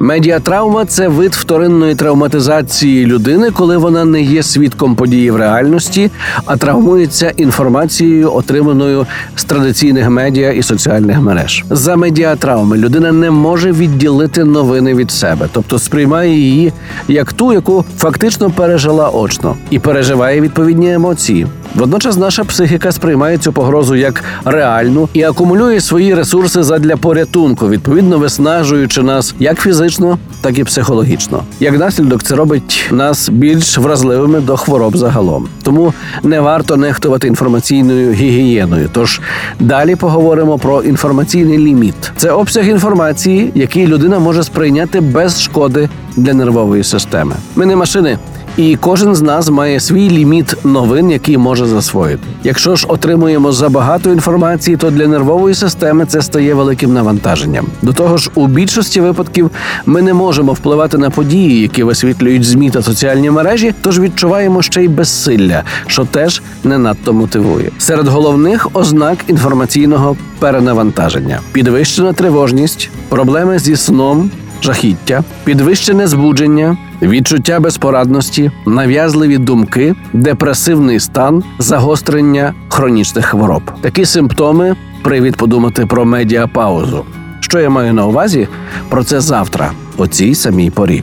Медіатравма це вид вторинної травматизації людини, коли вона не є свідком події в реальності, а травмується інформацією, отриманою з традиційних медіа і соціальних мереж. За медіатравми людина не може відділити новини від себе, тобто сприймає її як ту, яку фактично пережила очно, і переживає відповідні емоції. Водночас наша психіка сприймає цю погрозу як реальну і акумулює свої ресурси задля порятунку, відповідно виснажуючи нас як фізично, так і психологічно. Як наслідок, це робить нас більш вразливими до хвороб загалом. Тому не варто нехтувати інформаційною гігієною. Тож далі поговоримо про інформаційний ліміт. Це обсяг інформації, який людина може сприйняти без шкоди для нервової системи. Ми не машини. І кожен з нас має свій ліміт новин, який може засвоїти. Якщо ж отримуємо забагато інформації, то для нервової системи це стає великим навантаженням. До того ж, у більшості випадків ми не можемо впливати на події, які висвітлюють змі та соціальні мережі, тож відчуваємо ще й безсилля, що теж не надто мотивує. Серед головних ознак інформаційного перенавантаження: підвищена тривожність, проблеми зі сном. Жахіття, підвищене збудження, відчуття безпорадності, нав'язливі думки, депресивний стан, загострення хронічних хвороб. Такі симптоми привід подумати про медіапаузу. Що я маю на увазі? Про це завтра, о цій самій порі.